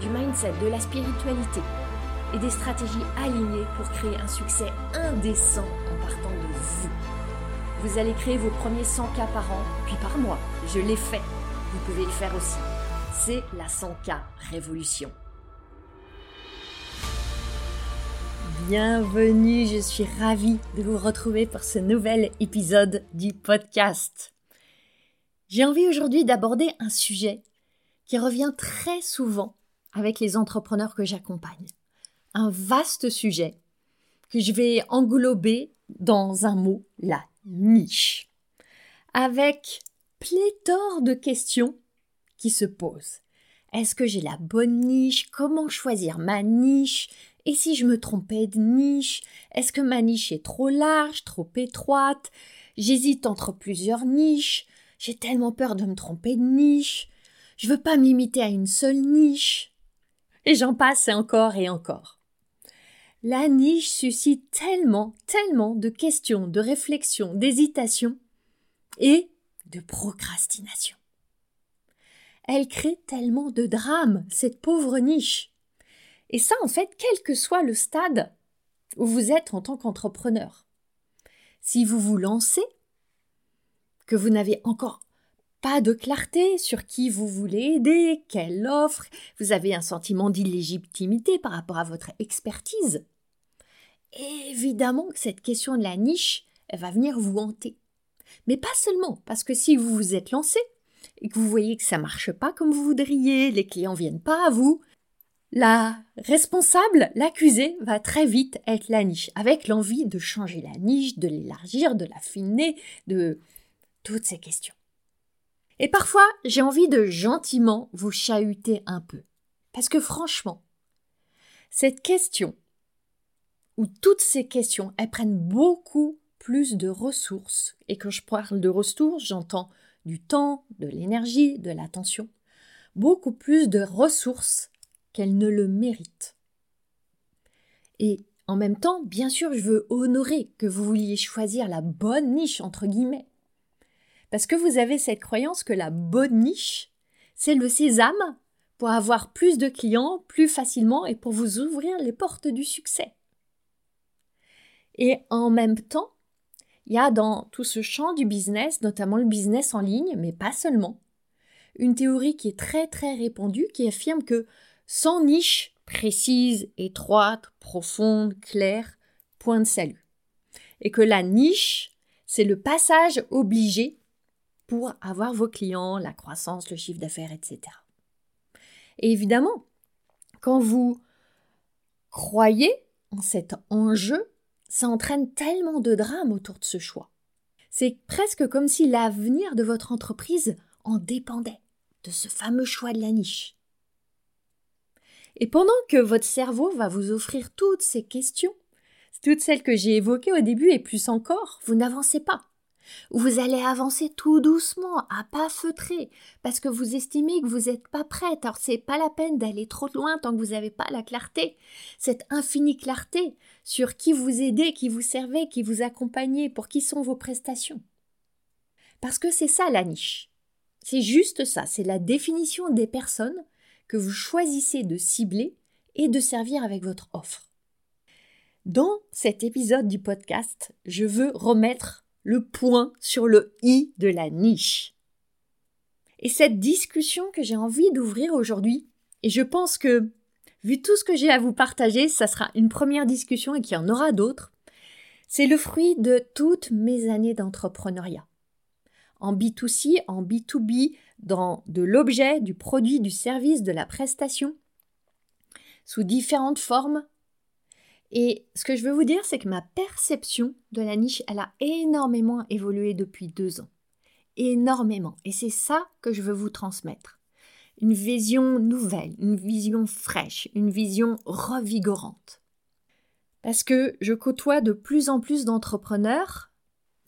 du mindset, de la spiritualité et des stratégies alignées pour créer un succès indécent en partant de vous. Vous allez créer vos premiers 100 k par an, puis par mois. Je l'ai fait. Vous pouvez le faire aussi. C'est la 100K Révolution. Bienvenue, je suis ravie de vous retrouver pour ce nouvel épisode du podcast. J'ai envie aujourd'hui d'aborder un sujet qui revient très souvent avec les entrepreneurs que j'accompagne. Un vaste sujet que je vais englober dans un mot, la niche. Avec pléthore de questions qui se posent. Est-ce que j'ai la bonne niche? Comment choisir ma niche? Et si je me trompais de niche? Est-ce que ma niche est trop large, trop étroite? J'hésite entre plusieurs niches. J'ai tellement peur de me tromper de niche. Je veux pas me limiter à une seule niche. Et j'en passe encore et encore. La niche suscite tellement, tellement de questions, de réflexions, d'hésitations et de procrastination. Elle crée tellement de drames, cette pauvre niche. Et ça, en fait, quel que soit le stade où vous êtes en tant qu'entrepreneur. Si vous vous lancez, que vous n'avez encore pas de clarté sur qui vous voulez aider, quelle offre, vous avez un sentiment d'illégitimité par rapport à votre expertise. Évidemment cette question de la niche, va venir vous hanter. Mais pas seulement, parce que si vous vous êtes lancé et que vous voyez que ça marche pas comme vous voudriez, les clients viennent pas à vous, la responsable, l'accusé, va très vite être la niche, avec l'envie de changer la niche, de l'élargir, de l'affiner, de toutes ces questions. Et parfois, j'ai envie de gentiment vous chahuter un peu. Parce que franchement, cette question, ou toutes ces questions, elles prennent beaucoup plus de ressources. Et quand je parle de ressources, j'entends du temps, de l'énergie, de l'attention. Beaucoup plus de ressources qu'elles ne le méritent. Et en même temps, bien sûr, je veux honorer que vous vouliez choisir la bonne niche, entre guillemets. Parce que vous avez cette croyance que la bonne niche, c'est le sésame pour avoir plus de clients plus facilement et pour vous ouvrir les portes du succès. Et en même temps, il y a dans tout ce champ du business, notamment le business en ligne, mais pas seulement, une théorie qui est très très répandue qui affirme que sans niche précise, étroite, profonde, claire, point de salut. Et que la niche, c'est le passage obligé pour avoir vos clients, la croissance, le chiffre d'affaires, etc. Et évidemment, quand vous croyez en cet enjeu, ça entraîne tellement de drames autour de ce choix. C'est presque comme si l'avenir de votre entreprise en dépendait de ce fameux choix de la niche. Et pendant que votre cerveau va vous offrir toutes ces questions, toutes celles que j'ai évoquées au début et plus encore, vous n'avancez pas vous allez avancer tout doucement, à pas feutrer, parce que vous estimez que vous n'êtes pas prête. Alors c'est pas la peine d'aller trop loin tant que vous n'avez pas la clarté, cette infinie clarté sur qui vous aidez, qui vous servez, qui vous accompagnez, pour qui sont vos prestations. Parce que c'est ça la niche. C'est juste ça, c'est la définition des personnes que vous choisissez de cibler et de servir avec votre offre. Dans cet épisode du podcast, je veux remettre le point sur le i de la niche. Et cette discussion que j'ai envie d'ouvrir aujourd'hui, et je pense que, vu tout ce que j'ai à vous partager, ça sera une première discussion et qu'il y en aura d'autres, c'est le fruit de toutes mes années d'entrepreneuriat. En B2C, en B2B, dans de l'objet, du produit, du service, de la prestation, sous différentes formes, et ce que je veux vous dire, c'est que ma perception de la niche, elle a énormément évolué depuis deux ans. Énormément. Et c'est ça que je veux vous transmettre. une vision nouvelle, une vision fraîche, une vision revigorante. Parce que je côtoie de plus en plus d'entrepreneurs,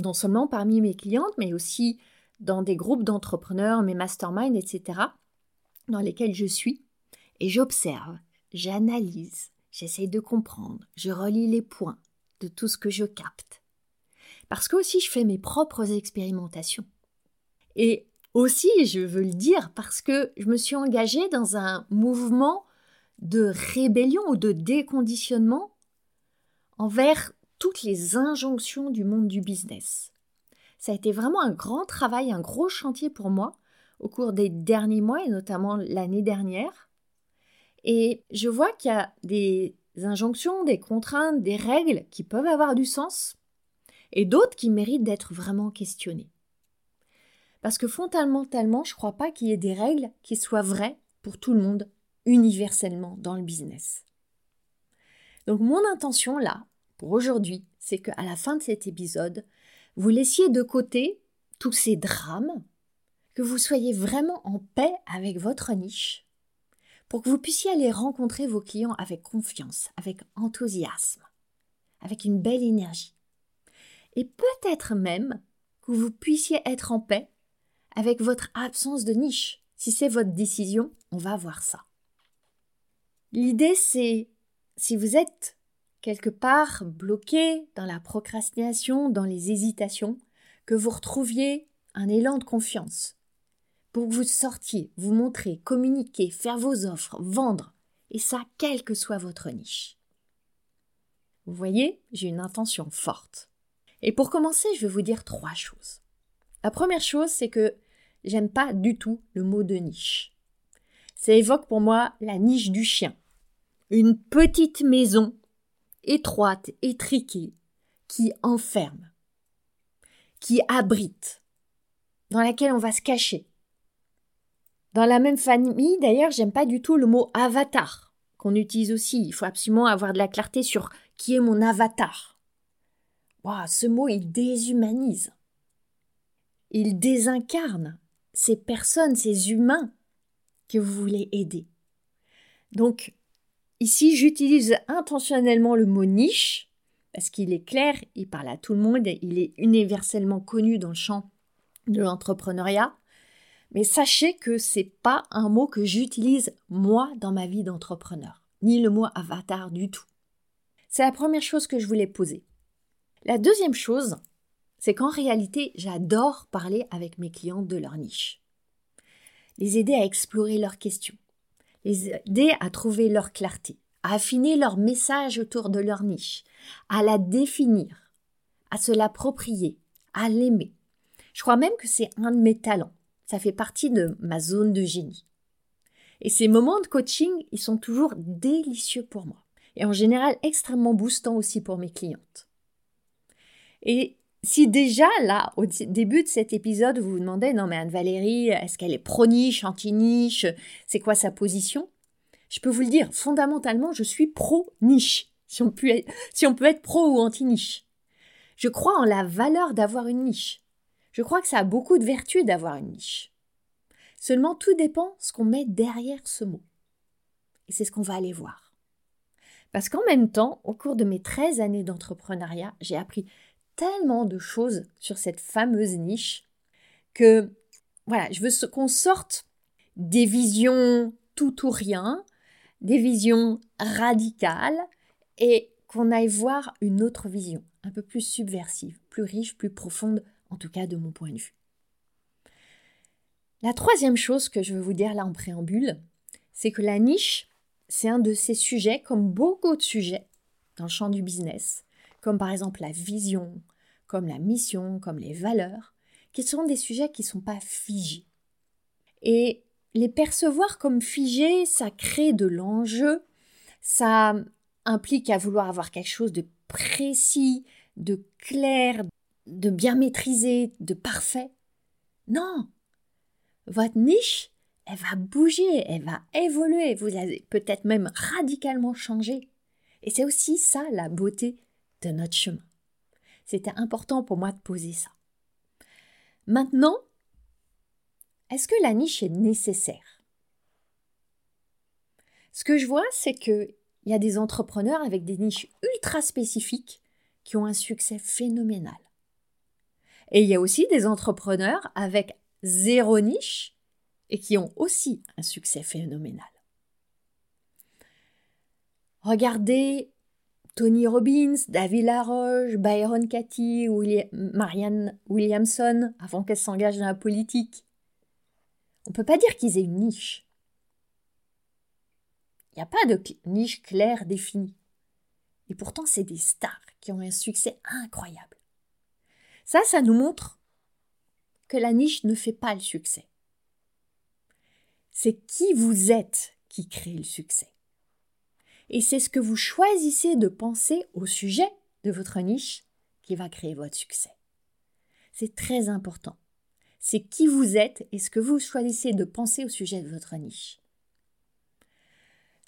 non seulement parmi mes clientes, mais aussi dans des groupes d'entrepreneurs, mes masterminds, etc., dans lesquels je suis, et j'observe, j'analyse, j'essaie de comprendre, je relis les points de tout ce que je capte. Parce que aussi je fais mes propres expérimentations. Et aussi, je veux le dire, parce que je me suis engagée dans un mouvement de rébellion ou de déconditionnement envers toutes les injonctions du monde du business. Ça a été vraiment un grand travail, un gros chantier pour moi au cours des derniers mois et notamment l'année dernière. Et je vois qu'il y a des injonctions, des contraintes, des règles qui peuvent avoir du sens et d'autres qui méritent d'être vraiment questionnées. Parce que fondamentalement, je ne crois pas qu'il y ait des règles qui soient vraies pour tout le monde, universellement, dans le business. Donc mon intention là, pour aujourd'hui, c'est qu'à la fin de cet épisode, vous laissiez de côté tous ces drames, que vous soyez vraiment en paix avec votre niche, pour que vous puissiez aller rencontrer vos clients avec confiance, avec enthousiasme, avec une belle énergie. Et peut-être même que vous puissiez être en paix avec votre absence de niche. Si c'est votre décision, on va voir ça. L'idée, c'est, si vous êtes quelque part bloqué dans la procrastination, dans les hésitations, que vous retrouviez un élan de confiance, pour que vous sortiez, vous montrer, communiquer, faire vos offres, vendre, et ça, quelle que soit votre niche. Vous voyez, j'ai une intention forte. Et pour commencer, je vais vous dire trois choses. La première chose, c'est que j'aime pas du tout le mot de niche. Ça évoque pour moi la niche du chien. Une petite maison étroite, étriquée, qui enferme, qui abrite, dans laquelle on va se cacher. Dans la même famille, d'ailleurs, j'aime pas du tout le mot avatar, qu'on utilise aussi. Il faut absolument avoir de la clarté sur qui est mon avatar. ce mot, il déshumanise. Il désincarne ces personnes, ces humains que vous voulez aider. Donc, ici, j'utilise intentionnellement le mot niche, parce qu'il est clair, il parle à tout le monde, il est universellement connu dans le champ de l'entrepreneuriat. Mais sachez que c'est pas un mot que j'utilise moi dans ma vie d'entrepreneur, ni le mot avatar du tout. C'est la première chose que je voulais poser. La deuxième chose, c'est qu'en réalité, j'adore parler avec mes clients de leur niche. Les aider à explorer leurs questions, les aider à trouver leur clarté, à affiner leur message autour de leur niche, à la définir, à se l'approprier, à l'aimer. Je crois même que c'est un de mes talents. Ça fait partie de ma zone de génie. Et ces moments de coaching, ils sont toujours délicieux pour moi. Et en général extrêmement boostants aussi pour mes clientes. Et si déjà, là, au début de cet épisode, vous vous demandez, non mais Anne-Valérie, est-ce qu'elle est pro-niche, anti-niche, c'est quoi sa position? Je peux vous le dire, fondamentalement, je suis pro-niche, si, si on peut être pro ou anti-niche. Je crois en la valeur d'avoir une niche. Je crois que ça a beaucoup de vertus d'avoir une niche. Seulement, tout dépend ce qu'on met derrière ce mot. Et c'est ce qu'on va aller voir. Parce qu'en même temps, au cours de mes 13 années d'entrepreneuriat, j'ai appris tellement de choses sur cette fameuse niche que voilà, je veux qu'on sorte des visions tout ou rien, des visions radicales et qu'on aille voir une autre vision, un peu plus subversive, plus riche, plus profonde, en tout cas de mon point de vue. La troisième chose que je veux vous dire là en préambule, c'est que la niche, c'est un de ces sujets, comme beaucoup de sujets dans le champ du business, comme par exemple la vision, comme la mission, comme les valeurs, qui sont des sujets qui ne sont pas figés. Et les percevoir comme figés, ça crée de l'enjeu, ça implique à vouloir avoir quelque chose de précis, de clair, de bien maîtrisé, de parfait. Non. Votre niche, elle va bouger, elle va évoluer, vous allez peut-être même radicalement changer. Et c'est aussi ça la beauté de notre chemin. C'était important pour moi de poser ça. Maintenant, est-ce que la niche est nécessaire? Ce que je vois, c'est qu'il y a des entrepreneurs avec des niches ultra spécifiques qui ont un succès phénoménal. Et il y a aussi des entrepreneurs avec zéro niche et qui ont aussi un succès phénoménal. Regardez Tony Robbins, David Laroche, Byron Katie, Marianne Williamson, avant qu'elle s'engage dans la politique. On ne peut pas dire qu'ils aient une niche. Il n'y a pas de niche claire définie. Et pourtant, c'est des stars qui ont un succès incroyable. Ça, ça nous montre que la niche ne fait pas le succès. C'est qui vous êtes qui crée le succès. Et c'est ce que vous choisissez de penser au sujet de votre niche qui va créer votre succès. C'est très important. C'est qui vous êtes et ce que vous choisissez de penser au sujet de votre niche.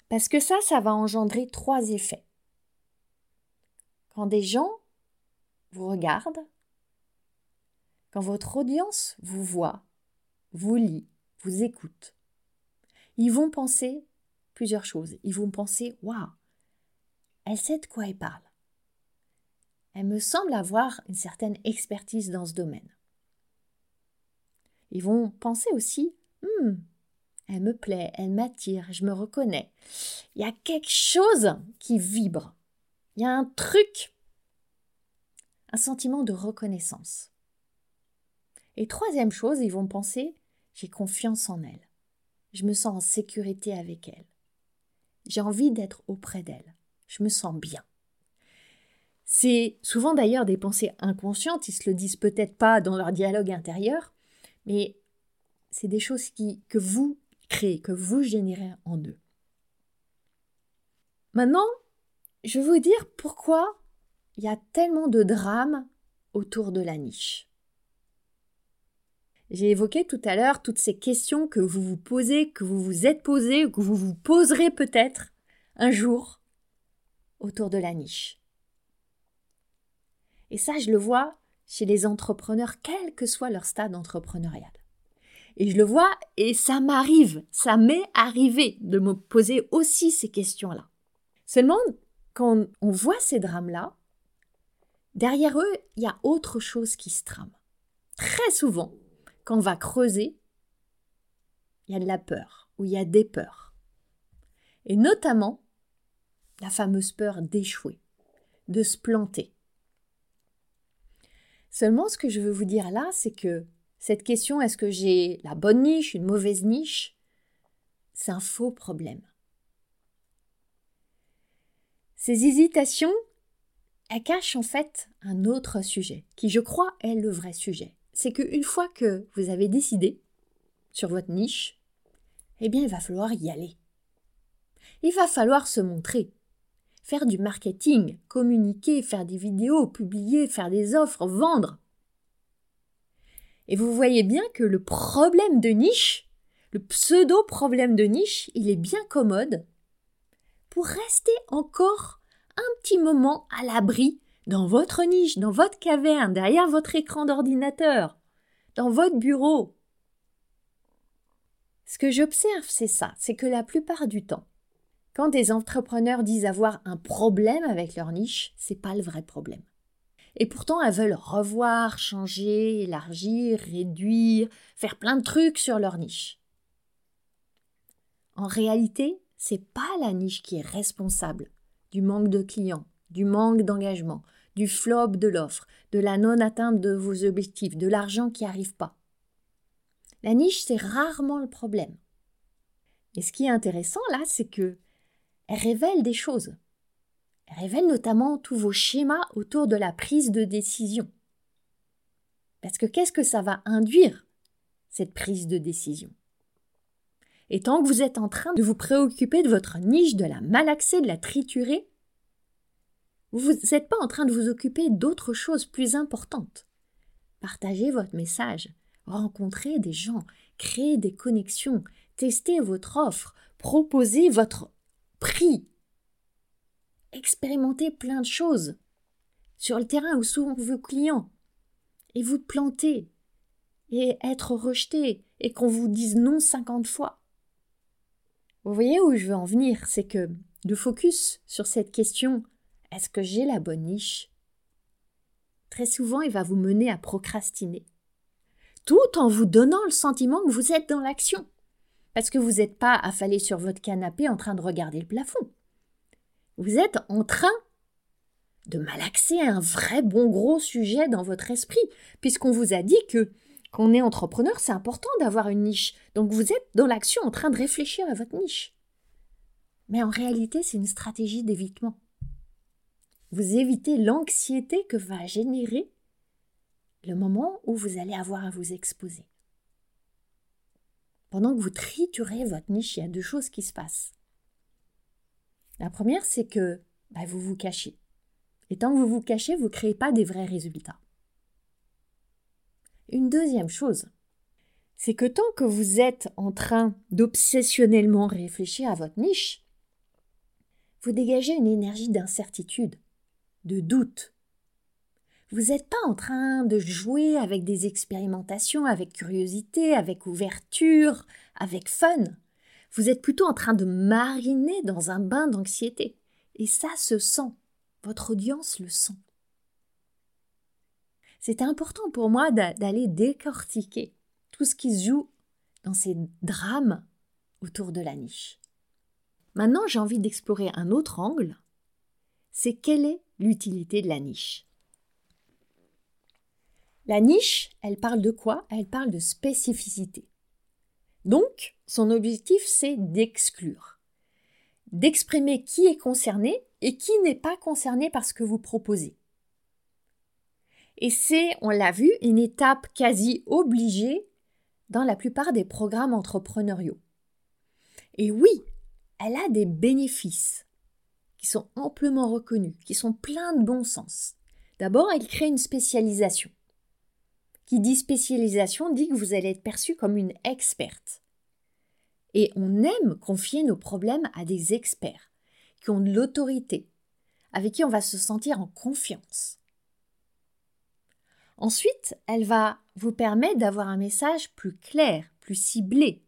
Parce que ça, ça va engendrer trois effets. Quand des gens vous regardent, quand votre audience vous voit, vous lit, vous écoute, ils vont penser plusieurs choses. Ils vont penser Waouh, elle sait de quoi elle parle. Elle me semble avoir une certaine expertise dans ce domaine. Ils vont penser aussi Hum, elle me plaît, elle m'attire, je me reconnais. Il y a quelque chose qui vibre. Il y a un truc, un sentiment de reconnaissance. Et troisième chose, ils vont penser, j'ai confiance en elle. Je me sens en sécurité avec elle. J'ai envie d'être auprès d'elle. Je me sens bien. C'est souvent d'ailleurs des pensées inconscientes, ils se le disent peut-être pas dans leur dialogue intérieur, mais c'est des choses qui, que vous créez, que vous générez en eux. Maintenant, je vais vous dire pourquoi il y a tellement de drames autour de la niche. J'ai évoqué tout à l'heure toutes ces questions que vous vous posez, que vous vous êtes posées, que vous vous poserez peut-être un jour autour de la niche. Et ça, je le vois chez les entrepreneurs, quel que soit leur stade entrepreneurial. Et je le vois, et ça m'arrive, ça m'est arrivé de me poser aussi ces questions-là. Seulement, quand on voit ces drames-là, derrière eux, il y a autre chose qui se trame. Très souvent, quand on va creuser, il y a de la peur, ou il y a des peurs. Et notamment, la fameuse peur d'échouer, de se planter. Seulement, ce que je veux vous dire là, c'est que cette question, est-ce que j'ai la bonne niche, une mauvaise niche, c'est un faux problème. Ces hésitations, elles cachent en fait un autre sujet, qui je crois est le vrai sujet. C'est qu'une fois que vous avez décidé sur votre niche, eh bien il va falloir y aller. Il va falloir se montrer, faire du marketing, communiquer, faire des vidéos, publier, faire des offres, vendre. Et vous voyez bien que le problème de niche, le pseudo-problème de niche, il est bien commode pour rester encore un petit moment à l'abri dans votre niche, dans votre caverne, derrière votre écran d'ordinateur, dans votre bureau. Ce que j'observe, c'est ça, c'est que la plupart du temps, quand des entrepreneurs disent avoir un problème avec leur niche, c'est pas le vrai problème. Et pourtant, elles veulent revoir, changer, élargir, réduire, faire plein de trucs sur leur niche. En réalité, c'est pas la niche qui est responsable du manque de clients, du manque d'engagement, du flop de l'offre, de la non-atteinte de vos objectifs, de l'argent qui n'arrive pas. La niche, c'est rarement le problème. Et ce qui est intéressant là, c'est que elle révèle des choses. Elle révèle notamment tous vos schémas autour de la prise de décision. Parce que qu'est-ce que ça va induire, cette prise de décision? Et tant que vous êtes en train de vous préoccuper de votre niche, de la malaxer, de la triturer, vous n'êtes pas en train de vous occuper d'autres choses plus importantes. Partagez votre message, rencontrez des gens, créez des connexions, testez votre offre, proposez votre prix. Expérimentez plein de choses sur le terrain où sont vos clients et vous plantez et être rejeté et qu'on vous dise non cinquante fois. Vous voyez où je veux en venir, c'est que de focus sur cette question est-ce que j'ai la bonne niche? Très souvent, il va vous mener à procrastiner. Tout en vous donnant le sentiment que vous êtes dans l'action. Parce que vous n'êtes pas affalé sur votre canapé en train de regarder le plafond. Vous êtes en train de malaxer un vrai bon gros sujet dans votre esprit, puisqu'on vous a dit que quand on est entrepreneur, c'est important d'avoir une niche. Donc vous êtes dans l'action en train de réfléchir à votre niche. Mais en réalité, c'est une stratégie d'évitement. Vous évitez l'anxiété que va générer le moment où vous allez avoir à vous exposer. Pendant que vous triturez votre niche, il y a deux choses qui se passent. La première, c'est que bah, vous vous cachez. Et tant que vous vous cachez, vous ne créez pas des vrais résultats. Une deuxième chose, c'est que tant que vous êtes en train d'obsessionnellement réfléchir à votre niche, vous dégagez une énergie d'incertitude, de doute. Vous n'êtes pas en train de jouer avec des expérimentations, avec curiosité, avec ouverture, avec fun. Vous êtes plutôt en train de mariner dans un bain d'anxiété. Et ça se sent. Votre audience le sent. C'est important pour moi d'aller décortiquer tout ce qui se joue dans ces drames autour de la niche. Maintenant, j'ai envie d'explorer un autre angle. C'est quelle est l'utilité de la niche La niche, elle parle de quoi? Elle parle de spécificité. Donc, son objectif, c'est d'exclure, d'exprimer qui est concerné et qui n'est pas concerné par ce que vous proposez. Et c'est, on l'a vu, une étape quasi obligée dans la plupart des programmes entrepreneuriaux. Et oui, elle a des bénéfices qui sont amplement reconnus, qui sont pleins de bon sens. D'abord, elle crée une spécialisation. Qui dit spécialisation dit que vous allez être perçu comme une experte. Et on aime confier nos problèmes à des experts qui ont de l'autorité, avec qui on va se sentir en confiance. Ensuite, elle va vous permettre d'avoir un message plus clair, plus ciblé.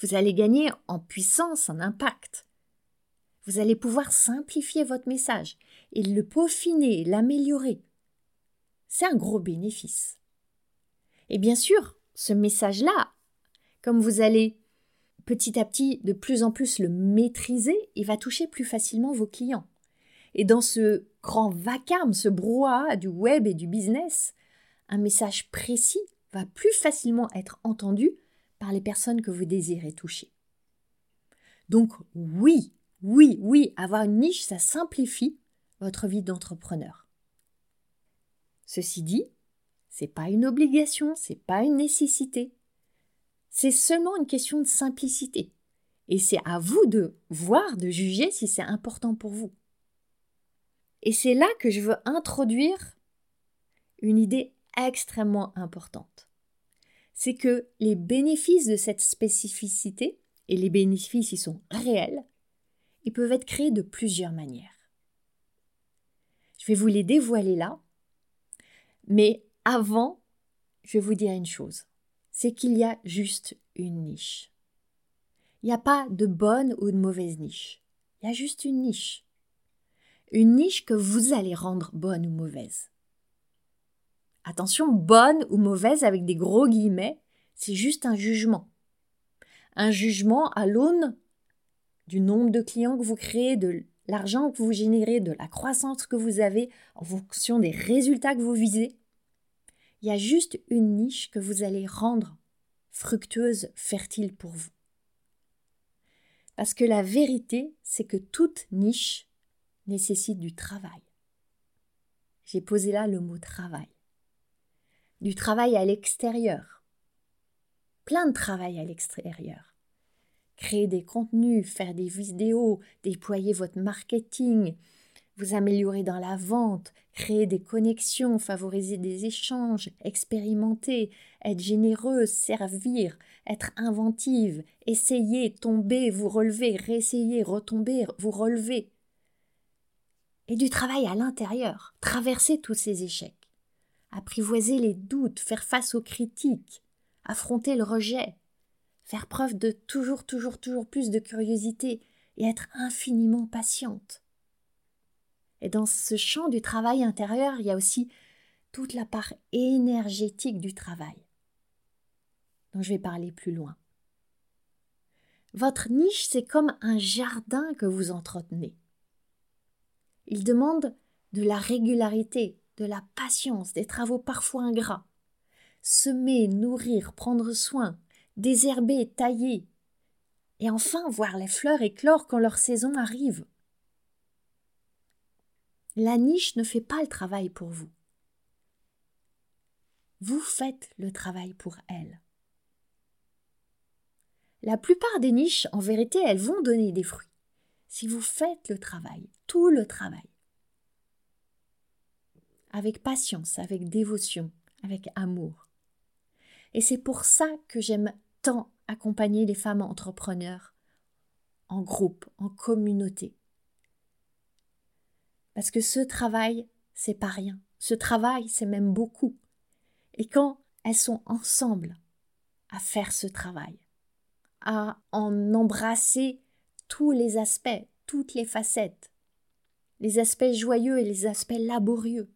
Vous allez gagner en puissance, en impact. Vous allez pouvoir simplifier votre message et le peaufiner, l'améliorer. C'est un gros bénéfice. Et bien sûr, ce message-là, comme vous allez petit à petit de plus en plus le maîtriser, il va toucher plus facilement vos clients. Et dans ce grand vacarme, ce brouhaha du web et du business, un message précis va plus facilement être entendu par les personnes que vous désirez toucher. Donc oui, oui, oui, avoir une niche, ça simplifie votre vie d'entrepreneur. Ceci dit, c'est pas une obligation, c'est pas une nécessité. C'est seulement une question de simplicité. Et c'est à vous de voir, de juger si c'est important pour vous. Et c'est là que je veux introduire une idée extrêmement importante. C'est que les bénéfices de cette spécificité, et les bénéfices ils sont réels, ils peuvent être créés de plusieurs manières. Je vais vous les dévoiler là, mais avant, je vais vous dire une chose, c'est qu'il y a juste une niche. Il n'y a pas de bonne ou de mauvaise niche. Il y a juste une niche. Une niche que vous allez rendre bonne ou mauvaise. Attention, bonne ou mauvaise avec des gros guillemets, c'est juste un jugement. Un jugement à l'aune du nombre de clients que vous créez, de l'argent que vous générez, de la croissance que vous avez en fonction des résultats que vous visez. Il y a juste une niche que vous allez rendre fructueuse, fertile pour vous. Parce que la vérité, c'est que toute niche nécessite du travail. J'ai posé là le mot travail du travail à l'extérieur. Plein de travail à l'extérieur. Créer des contenus, faire des vidéos, déployer votre marketing, vous améliorer dans la vente, créer des connexions, favoriser des échanges, expérimenter, être généreux, servir, être inventive, essayer, tomber, vous relever, réessayer, retomber, vous relever. Et du travail à l'intérieur, traverser tous ces échecs apprivoiser les doutes, faire face aux critiques, affronter le rejet, faire preuve de toujours, toujours, toujours plus de curiosité et être infiniment patiente. Et dans ce champ du travail intérieur, il y a aussi toute la part énergétique du travail, dont je vais parler plus loin. Votre niche, c'est comme un jardin que vous entretenez. Il demande de la régularité, de la patience, des travaux parfois ingrats. Semer, nourrir, prendre soin, désherber, tailler, et enfin voir les fleurs éclore quand leur saison arrive. La niche ne fait pas le travail pour vous. Vous faites le travail pour elle. La plupart des niches, en vérité, elles vont donner des fruits. Si vous faites le travail, tout le travail, avec patience, avec dévotion, avec amour. Et c'est pour ça que j'aime tant accompagner les femmes entrepreneurs en groupe, en communauté. Parce que ce travail, c'est pas rien. Ce travail, c'est même beaucoup. Et quand elles sont ensemble à faire ce travail, à en embrasser tous les aspects, toutes les facettes, les aspects joyeux et les aspects laborieux,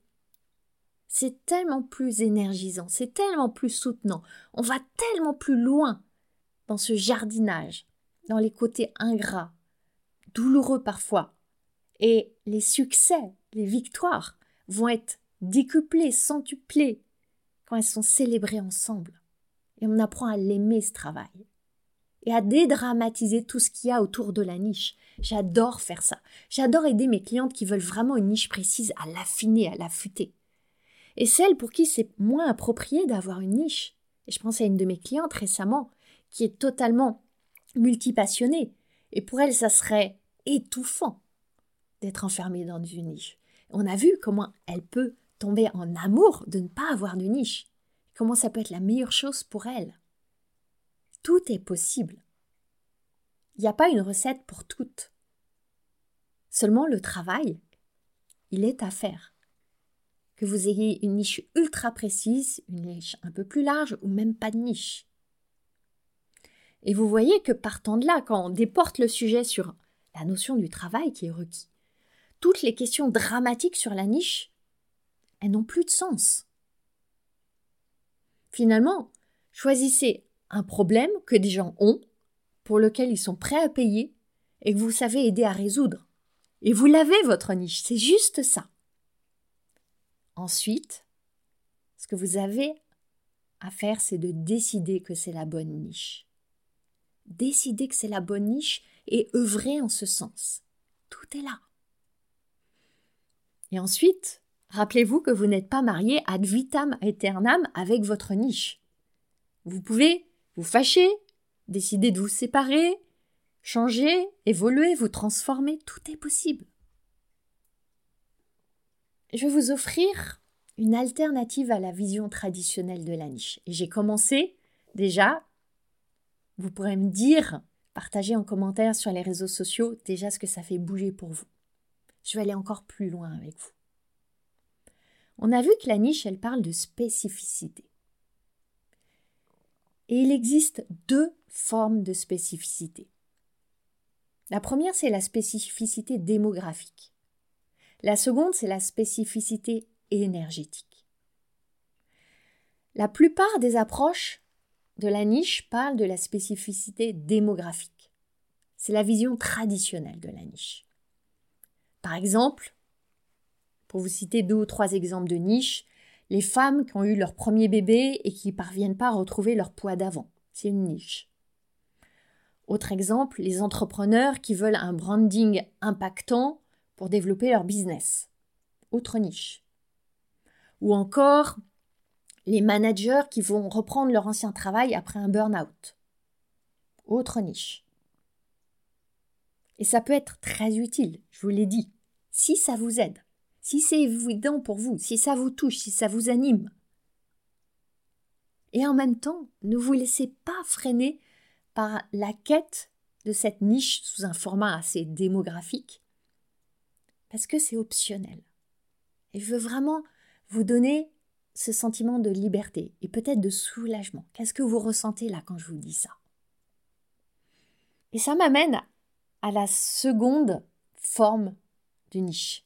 c'est tellement plus énergisant, c'est tellement plus soutenant, on va tellement plus loin dans ce jardinage, dans les côtés ingrats, douloureux parfois. Et les succès, les victoires vont être décuplés, centuplés quand elles sont célébrées ensemble. Et on apprend à l'aimer ce travail et à dédramatiser tout ce qu'il y a autour de la niche. J'adore faire ça. J'adore aider mes clientes qui veulent vraiment une niche précise à l'affiner, à l'affûter. Et celles pour qui c'est moins approprié d'avoir une niche. Et je pense à une de mes clientes récemment qui est totalement multipassionnée. Et pour elle, ça serait étouffant d'être enfermée dans une niche. On a vu comment elle peut tomber en amour de ne pas avoir de niche. Comment ça peut être la meilleure chose pour elle. Tout est possible. Il n'y a pas une recette pour toutes. Seulement le travail, il est à faire. Vous ayez une niche ultra précise, une niche un peu plus large ou même pas de niche. Et vous voyez que partant de là, quand on déporte le sujet sur la notion du travail qui est requis, toutes les questions dramatiques sur la niche, elles n'ont plus de sens. Finalement, choisissez un problème que des gens ont, pour lequel ils sont prêts à payer, et que vous savez aider à résoudre. Et vous l'avez, votre niche, c'est juste ça. Ensuite, ce que vous avez à faire, c'est de décider que c'est la bonne niche décider que c'est la bonne niche et œuvrer en ce sens. Tout est là. Et ensuite, rappelez-vous que vous n'êtes pas marié ad vitam aeternam avec votre niche. Vous pouvez vous fâcher, décider de vous séparer, changer, évoluer, vous transformer, tout est possible. Je vais vous offrir une alternative à la vision traditionnelle de la niche. Et j'ai commencé déjà vous pourrez me dire, partager en commentaire sur les réseaux sociaux déjà ce que ça fait bouger pour vous. Je vais aller encore plus loin avec vous. On a vu que la niche, elle parle de spécificité. Et il existe deux formes de spécificité. La première, c'est la spécificité démographique. La seconde, c'est la spécificité énergétique. La plupart des approches de la niche parle de la spécificité démographique. C'est la vision traditionnelle de la niche. Par exemple, pour vous citer deux ou trois exemples de niche, les femmes qui ont eu leur premier bébé et qui ne parviennent pas à retrouver leur poids d'avant. C'est une niche. Autre exemple, les entrepreneurs qui veulent un branding impactant pour développer leur business. Autre niche. Ou encore les managers qui vont reprendre leur ancien travail après un burn-out. Autre niche. Et ça peut être très utile, je vous l'ai dit, si ça vous aide, si c'est évident pour vous, si ça vous touche, si ça vous anime. Et en même temps, ne vous laissez pas freiner par la quête de cette niche sous un format assez démographique, parce que c'est optionnel. Et je veux vraiment vous donner ce sentiment de liberté et peut-être de soulagement. Qu'est-ce que vous ressentez là quand je vous dis ça? Et ça m'amène à la seconde forme de niche,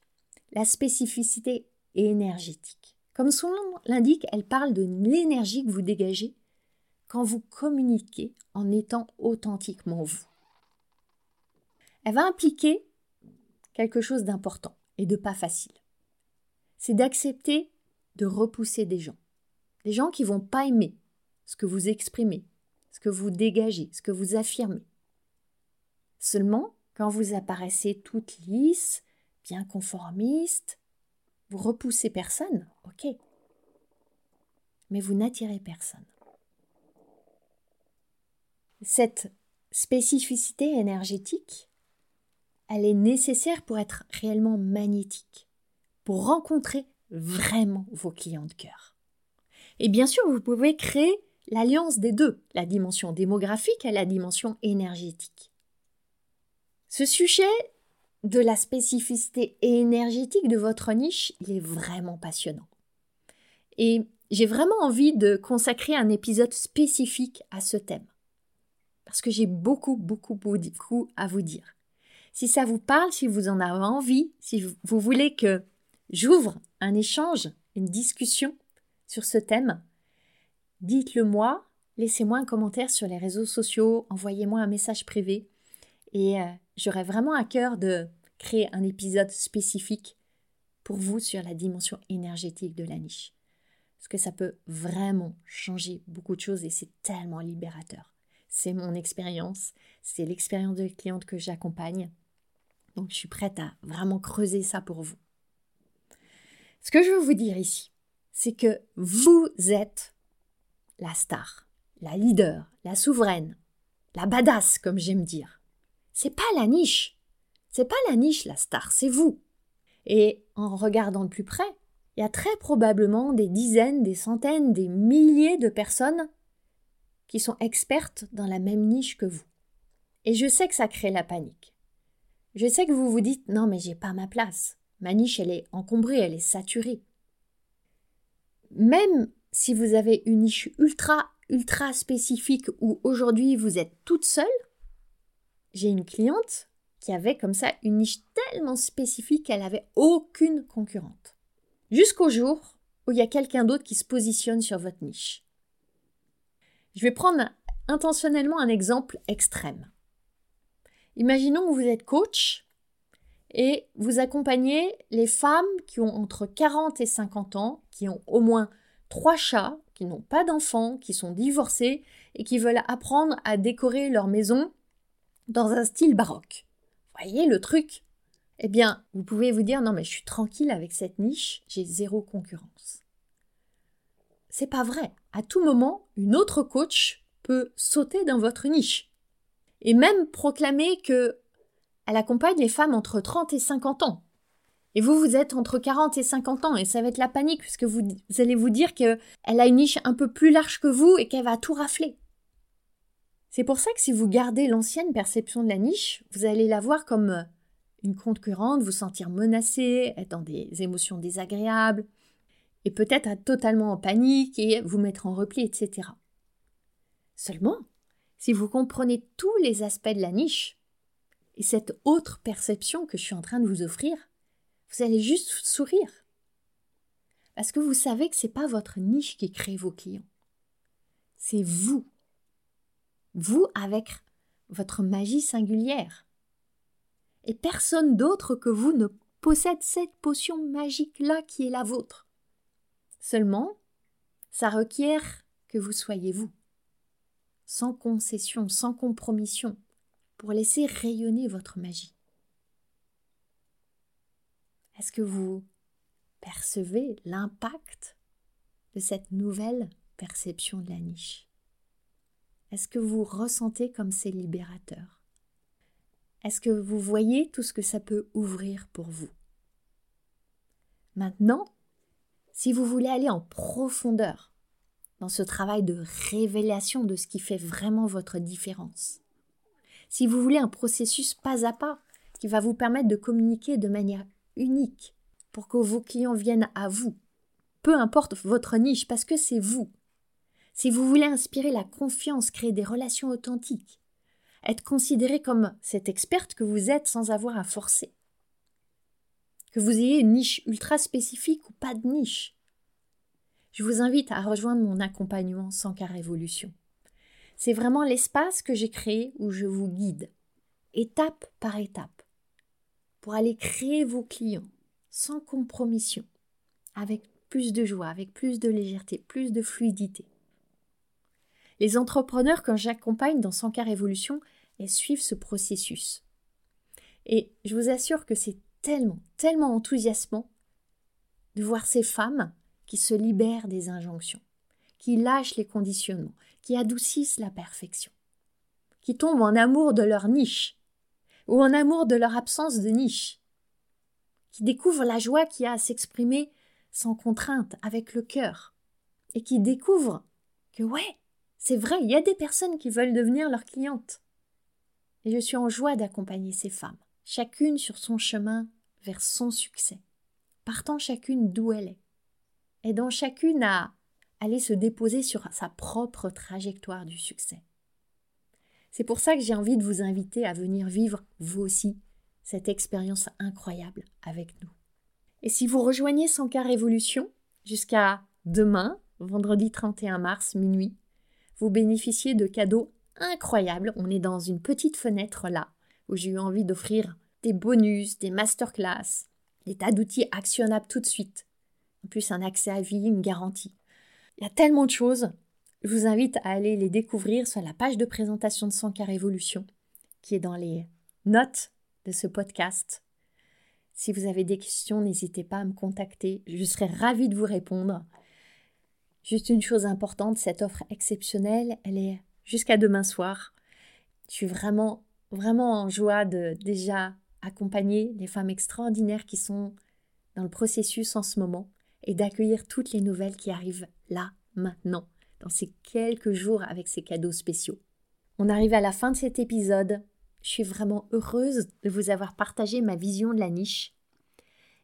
la spécificité énergétique. Comme son nom l'indique, elle parle de l'énergie que vous dégagez quand vous communiquez en étant authentiquement vous. Elle va impliquer quelque chose d'important et de pas facile. C'est d'accepter de repousser des gens. Des gens qui vont pas aimer ce que vous exprimez, ce que vous dégagez, ce que vous affirmez. Seulement, quand vous apparaissez toute lisse, bien conformiste, vous repoussez personne, ok. Mais vous n'attirez personne. Cette spécificité énergétique, elle est nécessaire pour être réellement magnétique, pour rencontrer vraiment vos clients de cœur. Et bien sûr, vous pouvez créer l'alliance des deux, la dimension démographique et la dimension énergétique. Ce sujet de la spécificité énergétique de votre niche, il est vraiment passionnant. Et j'ai vraiment envie de consacrer un épisode spécifique à ce thème. Parce que j'ai beaucoup, beaucoup, beaucoup à vous dire. Si ça vous parle, si vous en avez envie, si vous voulez que j'ouvre un échange, une discussion sur ce thème, dites-le moi, laissez-moi un commentaire sur les réseaux sociaux, envoyez-moi un message privé et euh, j'aurais vraiment à cœur de créer un épisode spécifique pour vous sur la dimension énergétique de la niche. Parce que ça peut vraiment changer beaucoup de choses et c'est tellement libérateur. C'est mon expérience, c'est l'expérience de clientes que j'accompagne. Donc je suis prête à vraiment creuser ça pour vous. Ce que je veux vous dire ici, c'est que vous êtes la star, la leader, la souveraine, la badass, comme j'aime dire. C'est pas la niche. C'est pas la niche, la star, c'est vous. Et en regardant de plus près, il y a très probablement des dizaines, des centaines, des milliers de personnes qui sont expertes dans la même niche que vous. Et je sais que ça crée la panique. Je sais que vous vous dites non mais j'ai pas ma place. Ma niche elle est encombrée, elle est saturée. Même si vous avez une niche ultra ultra spécifique où aujourd'hui vous êtes toute seule, j'ai une cliente qui avait comme ça une niche tellement spécifique qu'elle n'avait aucune concurrente. Jusqu'au jour où il y a quelqu'un d'autre qui se positionne sur votre niche. Je vais prendre intentionnellement un exemple extrême. Imaginons que vous êtes coach et vous accompagnez les femmes qui ont entre 40 et 50 ans, qui ont au moins trois chats, qui n'ont pas d'enfants, qui sont divorcées et qui veulent apprendre à décorer leur maison dans un style baroque. Voyez le truc? Eh bien, vous pouvez vous dire non mais je suis tranquille avec cette niche, j'ai zéro concurrence. C'est pas vrai. À tout moment, une autre coach peut sauter dans votre niche et même proclamer que elle accompagne les femmes entre 30 et 50 ans. Et vous, vous êtes entre 40 et 50 ans, et ça va être la panique, puisque vous, vous allez vous dire qu'elle a une niche un peu plus large que vous et qu'elle va tout rafler. C'est pour ça que si vous gardez l'ancienne perception de la niche, vous allez la voir comme euh, une concurrente, vous sentir menacé, être dans des émotions désagréables, peut-être être totalement en panique et vous mettre en repli, etc. Seulement, si vous comprenez tous les aspects de la niche, et cette autre perception que je suis en train de vous offrir, vous allez juste sourire. Parce que vous savez que ce n'est pas votre niche qui crée vos clients. C'est vous vous avec votre magie singulière. Et personne d'autre que vous ne possède cette potion magique-là qui est la vôtre. Seulement, ça requiert que vous soyez vous, sans concession, sans compromission, pour laisser rayonner votre magie. Est-ce que vous percevez l'impact de cette nouvelle perception de la niche? Est-ce que vous ressentez comme c'est libérateur Est-ce que vous voyez tout ce que ça peut ouvrir pour vous? Maintenant, si vous voulez aller en profondeur dans ce travail de révélation de ce qui fait vraiment votre différence, si vous voulez un processus pas à pas qui va vous permettre de communiquer de manière unique pour que vos clients viennent à vous, peu importe votre niche, parce que c'est vous, si vous voulez inspirer la confiance, créer des relations authentiques, être considéré comme cette experte que vous êtes sans avoir à forcer. Que vous ayez une niche ultra spécifique ou pas de niche. Je vous invite à rejoindre mon accompagnement sans cas révolution. C'est vraiment l'espace que j'ai créé où je vous guide, étape par étape, pour aller créer vos clients sans compromission, avec plus de joie, avec plus de légèreté, plus de fluidité. Les entrepreneurs que j'accompagne dans 100 cas révolution, elles suivent ce processus. Et je vous assure que c'est tellement, tellement enthousiasmant de voir ces femmes qui se libèrent des injonctions, qui lâchent les conditionnements, qui adoucissent la perfection, qui tombent en amour de leur niche, ou en amour de leur absence de niche, qui découvrent la joie qui a à s'exprimer sans contrainte, avec le cœur, et qui découvrent que ouais, c'est vrai, il y a des personnes qui veulent devenir leurs clientes. Et je suis en joie d'accompagner ces femmes, chacune sur son chemin vers son succès, partant chacune d'où elle est, aidant chacune à aller se déposer sur sa propre trajectoire du succès. C'est pour ça que j'ai envie de vous inviter à venir vivre, vous aussi, cette expérience incroyable avec nous. Et si vous rejoignez 100K Révolution jusqu'à demain, vendredi 31 mars, minuit, vous bénéficiez de cadeaux incroyables. On est dans une petite fenêtre là, où j'ai eu envie d'offrir des bonus, des masterclass, des tas d'outils actionnables tout de suite. En plus, un accès à vie, une garantie. Il y a tellement de choses. Je vous invite à aller les découvrir sur la page de présentation de 100K Révolution, qui est dans les notes de ce podcast. Si vous avez des questions, n'hésitez pas à me contacter. Je serai ravie de vous répondre. Juste une chose importante, cette offre exceptionnelle, elle est jusqu'à demain soir. Je suis vraiment, vraiment en joie de déjà accompagner les femmes extraordinaires qui sont dans le processus en ce moment et d'accueillir toutes les nouvelles qui arrivent là, maintenant, dans ces quelques jours avec ces cadeaux spéciaux. On arrive à la fin de cet épisode. Je suis vraiment heureuse de vous avoir partagé ma vision de la niche.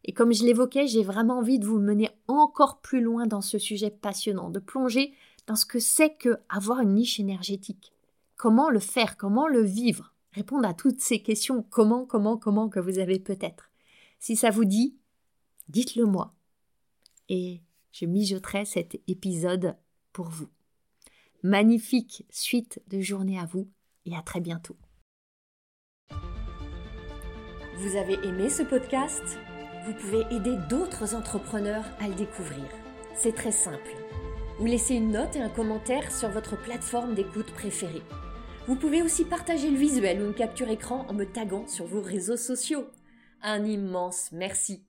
Et comme je l'évoquais, j'ai vraiment envie de vous mener encore plus loin dans ce sujet passionnant, de plonger dans ce que c'est que avoir une niche énergétique. Comment le faire, comment le vivre, répondre à toutes ces questions comment, comment, comment que vous avez peut-être. Si ça vous dit, dites-le moi. Et je mijoterai cet épisode pour vous. Magnifique suite de journée à vous et à très bientôt. Vous avez aimé ce podcast? Vous pouvez aider d'autres entrepreneurs à le découvrir. C'est très simple. Vous laissez une note et un commentaire sur votre plateforme d'écoute préférée. Vous pouvez aussi partager le visuel ou une capture écran en me taguant sur vos réseaux sociaux. Un immense merci.